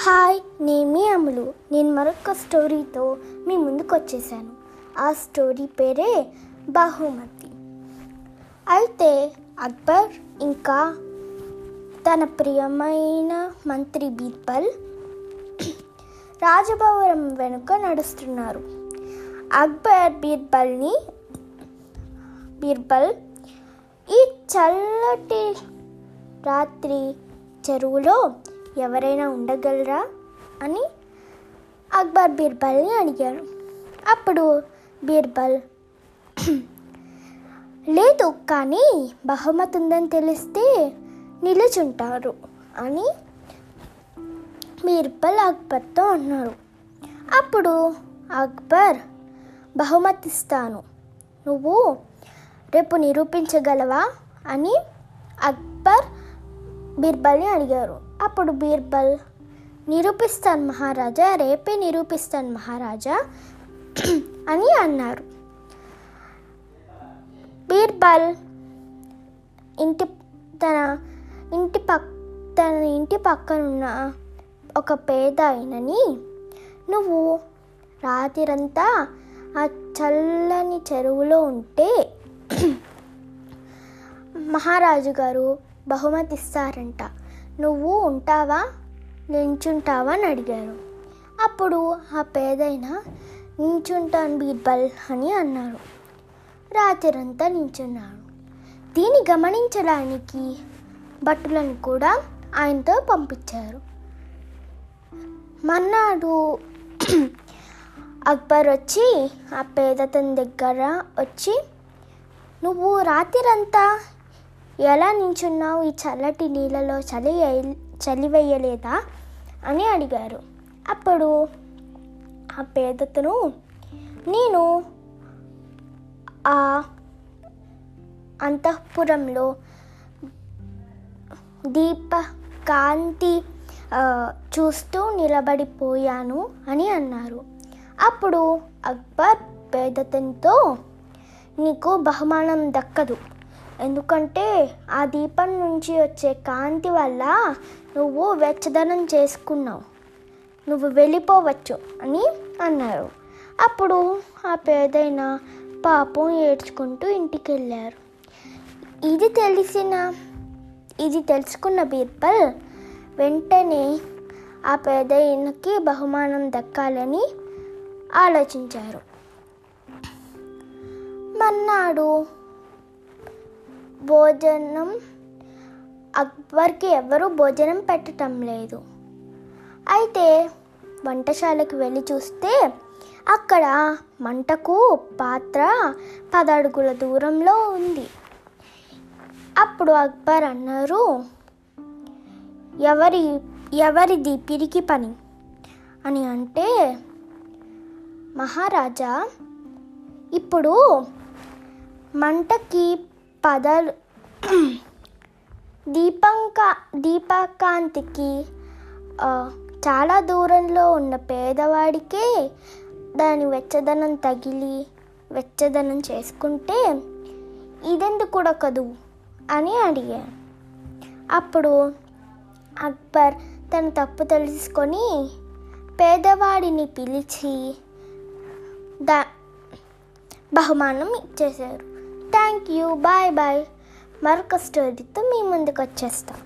Hi నేను మీ అమలు. నేను మరొక స్టోరీతో మీ ముందుకు వచ్చేసాను ఆ స్టోరీ పేరే బహుమతి. అయితే అక్బర్ ఇంకా తన ప్రియమైన మంత్రి బీర్బల్ రాజభవనం వెనుక నడుస్తున్నారు. అక్బర్ బీర్బల్ని బీర్బల్ ఈ చల్లటి రాత్రి చెరువులో ఎవరైనా ఉండగలరా అని అక్బర్ బీర్బల్ని అడిగారు అప్పుడు బీర్బల్ లేదు కానీ బహుమతి ఉందని తెలిస్తే నిలుచుంటారు అని బీర్బల్ అక్బర్తో అన్నారు అప్పుడు అక్బర్ బహుమతి ఇస్తాను. నువ్వు రేపు నిరూపించగలవా? అని అక్బర్ బీర్బల్ని అడిగారు. అప్పుడు బీర్బల్ నిరూపిస్తాను మహారాజా రేపే నిరూపిస్తాను మహారాజా అని అన్నారు. బీర్బల్ ఇంటి తన ఇంటి పక్ తన ఇంటి పక్కనున్న ఒక పేద అయినని నువ్వు రాత్రంతా ఆ చల్లని చెరువులో ఉంటే మహారాజు గారు బహుమతి ఇస్తారంట నువ్వు ఉంటావా? నించుంటావా? అని అడిగారు. అప్పుడు ఆ పేదైన నించుంటాను బీర్బల్ అని అన్నారు. రాత్రంతా నించున్నాడు దీన్ని గమనించడానికి భటులను కూడా ఆయనతో పంపించారు. మన్నాడు అక్బర్ వచ్చి ఆ పేద తన దగ్గర వచ్చి నువ్వు రాత్రంతా ఎలా నించున్నావు? ఈ చల్లటి నీళ్ళలో చలి చలివేయలేదా చలి అని అడిగారు. అప్పుడు ఆ పేదతను నేను ఆ అంతఃపురంలో దీప కాంతి చూస్తూ నిలబడిపోయాను అని అన్నారు. అప్పుడు అక్బర్ పేదతనితో నీకు బహుమానం దక్కదు. ఎందుకంటే ఆ దీపం నుంచి వచ్చే కాంతి వల్ల నువ్వు వెచ్చదనం చేసుకున్నావు. నువ్వు వెళ్ళిపోవచ్చు అని అన్నారు. అప్పుడు ఆ పేదైన పాపం ఏడ్చుకుంటూ ఇంటికి వెళ్ళారు ఇది తెలిసిన ఇది తెలుసుకున్న బీర్బల్ వెంటనే ఆ పేదైనకి బహుమానం దక్కాలని ఆలోచించారు. మన్నాడు భోజనం అక్బర్కి ఎవరు భోజనం పెట్టడం లేదు. అయితే వంటశాలకు వెళ్ళి చూస్తే అక్కడ మంటకు పాత్ర పదడుగుల దూరంలో ఉంది. అప్పుడు అక్బర్ అన్నారు ఎవరి ఎవరిది పిరికి పని? అని అంటే మహారాజా ఇప్పుడు మంటకి పదలు. దీపంకా దీపకాంతికి చాలా దూరంలో ఉన్న పేదవాడికే దాని వెచ్చదనం తగిలి వెచ్చదనం చేసుకుంటే ఇదెందుకు కదు అని అడిగాను అప్పుడు అక్బర్ తన తప్పు తెలుసుకొని పేదవాడిని పిలిచి దా బహుమానం ఇచ్చేశారు. థ్యాంక్ యూ బాయ్ బాయ్ మరొక స్టోరీతో మీ ముందుకు వచ్చేస్తాం.